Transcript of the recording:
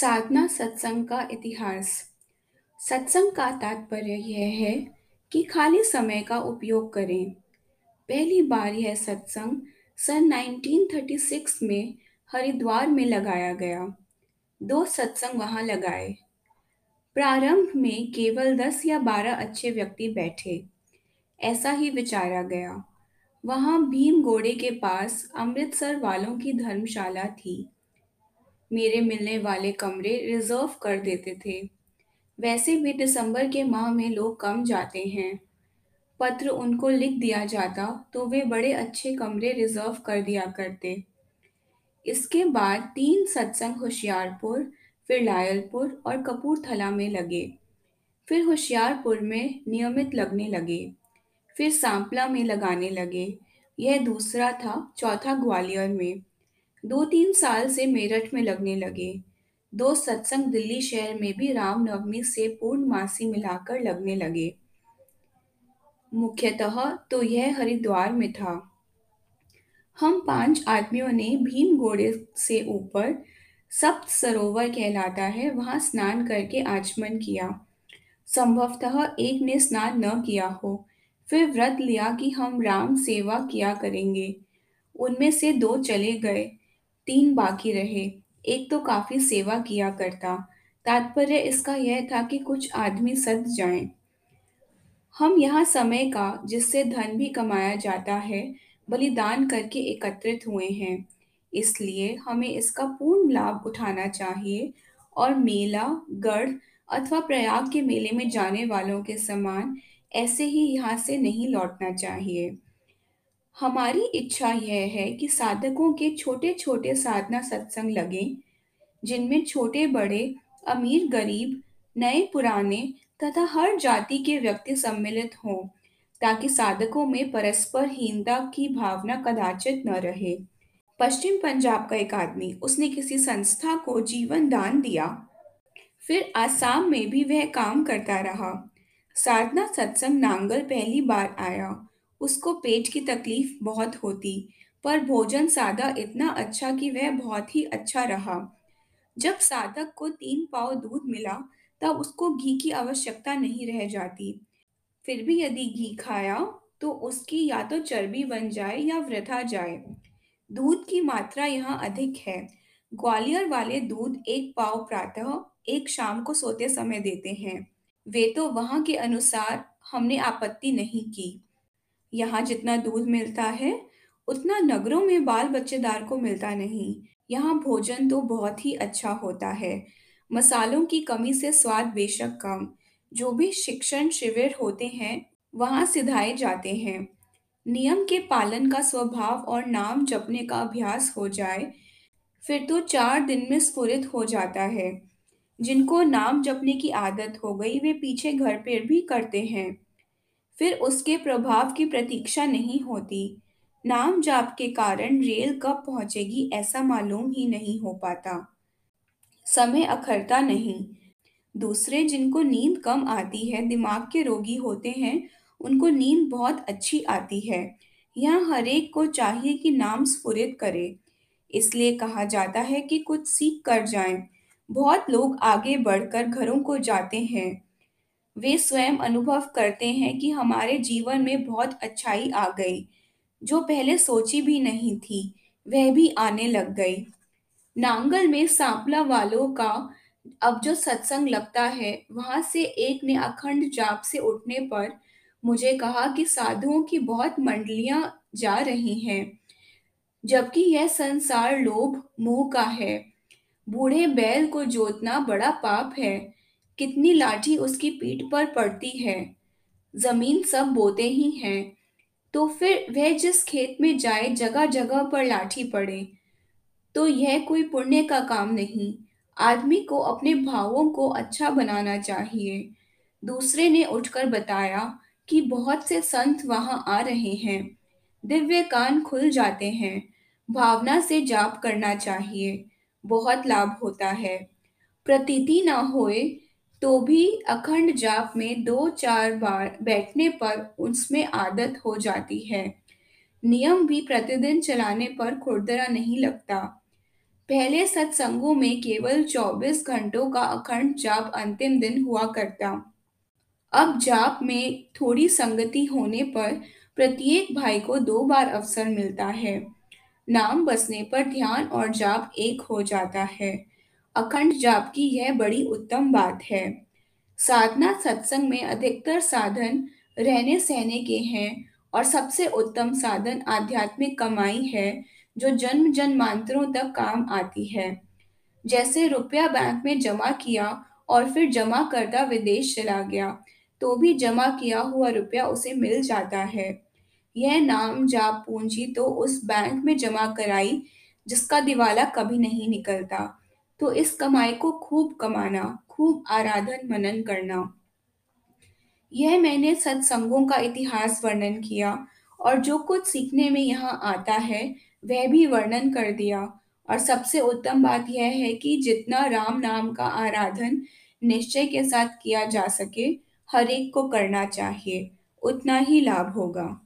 साधना सत्संग का इतिहास। सत्संग का तात्पर्य यह है कि खाली समय का उपयोग करें। पहली बार यह सत्संग सन 1936 में हरिद्वार में लगाया गया। दो सत्संग वहाँ लगाए। प्रारंभ में केवल 10 या 12 अच्छे व्यक्ति बैठे। ऐसा ही विचारा गया। वहाँ भीम गोड़े के पास अमृतसर वालों की धर्मशाला थी। मेरे मिलने वाले कमरे रिज़र्व कर देते थे। वैसे भी दिसंबर के माह में लोग कम जाते हैं। पत्र उनको लिख दिया जाता तो वे बड़े अच्छे कमरे रिज़र्व कर दिया करते। इसके बाद तीन सत्संग होशियारपुर, फिर लायलपुर और कपूरथला में लगे। फिर होशियारपुर में नियमित लगने लगे। फिर सांपला में लगाने लगे। यह दूसरा था चौथा ग्वालियर में। दो तीन साल से मेरठ में लगने लगे। दो सत्संग दिल्ली शहर में भी रामनवमी से पूर्णमासी मिलाकर लगने लगे। मुख्यतः तो यह हरिद्वार में था। हम पाँच आदमियों ने भीम घोड़े से ऊपर सप्त सरोवर कहलाता है, वहाँ स्नान करके आचमन किया। संभवतः एक ने स्नान न किया हो, फिर व्रत लिया कि हम राम सेवा किया करेंगे। उनमें से दो चले गए। तीन बाकी रहे। एक तो काफ़ी सेवा किया करता। तात्पर्य इसका यह था कि कुछ आदमी सद जाएँ। हम यहाँ समय का, जिससे धन भी कमाया जाता है, बलिदान करके एकत्रित हुए हैं। इसलिए हमें इसका पूर्ण लाभ उठाना चाहिए और मेला, गढ़ अथवा प्रयाग के मेले में जाने वालों के समान ऐसे ही यहाँ से नहीं लौटना चाहिए। हमारी इच्छा यह है कि साधकों के छोटे छोटे साधना सत्संग लगें, जिनमें छोटे बड़े अमीर, गरीब, नए, पुराने तथा हर जाति के व्यक्ति सम्मिलित हों, ताकि साधकों में परस्पर हीनता की भावना कदाचित न रहे। पश्चिम पंजाब का एक आदमी, उसने किसी संस्था को जीवन दान दिया। फिर आसाम में भी वह काम करता रहा। साधना सत्संग नांगल पहली बार आया। उसको पेट की तकलीफ़ बहुत होती, पर भोजन सादा इतना अच्छा कि वह बहुत ही अच्छा रहा। जब साधक को तीन पाव दूध मिला, तब उसको घी की आवश्यकता नहीं रह जाती। फिर भी यदि घी खाया तो उसकी या तो चर्बी बन जाए या वृथा जाए। दूध की मात्रा यहाँ अधिक है। ग्वालियर वाले दूध एक पाव प्रातः, एक शाम को सोते समय देते हैं। वे तो वहाँ के अनुसार हमने आपत्ति नहीं की। यहाँ जितना दूध मिलता है, उतना नगरों में बाल बच्चेदार को मिलता नहीं। यहाँ भोजन तो बहुत ही अच्छा होता है। मसालों की कमी से स्वाद बेशक कम। जो भी शिक्षण शिविर होते हैं, वहाँ सिधाए जाते हैं। नियम के पालन का स्वभाव और नाम जपने का अभ्यास हो जाए, फिर तो चार दिन में स्फुरित हो जाता है। जिनको नाम जपने की आदत हो गई, वे पीछे घर पर भी करते हैं। फिर उसके प्रभाव की प्रतीक्षा नहीं होती। नाम जाप के कारण रेल कब पहुंचेगी ऐसा मालूम ही नहीं हो पाता। समय अखरता नहीं। दूसरे जिनको नींद कम आती है, दिमाग के रोगी होते हैं, उनको नींद बहुत अच्छी आती है। यहाँ हरेक को चाहिए कि नाम स्फुरित करे। इसलिए कहा जाता है कि कुछ सीख कर जाएँ। बहुत लोग आगे बढ़कर घरों को जाते हैं। वे स्वयं अनुभव करते हैं कि हमारे जीवन में बहुत अच्छाई आ गई। जो पहले सोची भी नहीं थी, वह भी आने लग गई। नांगल में सांपला वालों का अब जो सत्संग लगता है, वहाँ से एक ने अखंड जाप से उठने पर मुझे कहा कि साधुओं की बहुत मंडलियाँ जा रही हैं, जबकि यह संसार लोभ मोह का है। बूढ़े बैल को जोतना बड़ा पाप है। कितनी लाठी उसकी पीठ पर पड़ती है। ज़मीन सब बोते ही हैं। तो फिर वह जिस खेत में जाए जगह जगह पर लाठी पड़े। तो यह कोई पुण्य का काम नहीं। आदमी को अपने भावों को अच्छा बनाना चाहिए। दूसरे ने उठकर बताया कि बहुत से संत वहाँ आ रहे हैं। दिव्य कान खुल जाते हैं। भावना से जाप करना चाहिए। बहुत लाभ होता है। प्रतीति ना होए तो भी अखंड जाप में दो चार बार बैठने पर उसमें आदत हो जाती है। नियम भी प्रतिदिन चलाने पर खुरदरा नहीं लगता। पहले सत्संगों में केवल 24 घंटों का अखंड जाप अंतिम दिन हुआ करता। अब जाप में थोड़ी संगति होने पर प्रत्येक भाई को दो बार अवसर मिलता है। नाम बसने पर ध्यान और जाप एक हो जाता है। अखंड जाप की यह बड़ी उत्तम बात है। साधना सत्संग में अधिकतर साधन रहने सहने के हैं और सबसे उत्तम साधन आध्यात्मिक कमाई है, जो जन्म जन्मांतरों तक काम आती है। जैसे रुपया बैंक में जमा किया और फिर जमा करता विदेश चला गया तो भी जमा किया हुआ रुपया उसे मिल जाता है। यह नाम जाप पूंजी तो उस बैंक में जमा कराई, जिसका दिवाला कभी नहीं निकलता। तो इस कमाई को खूब कमाना, खूब आराधन मनन करना। यह मैंने सत्संगों का इतिहास वर्णन किया और जो कुछ सीखने में यहाँ आता है, वह भी वर्णन कर दिया। और सबसे उत्तम बात यह है कि जितना राम नाम का आराधन निश्चय के साथ किया जा सके, हर एक को करना चाहिए, उतना ही लाभ होगा।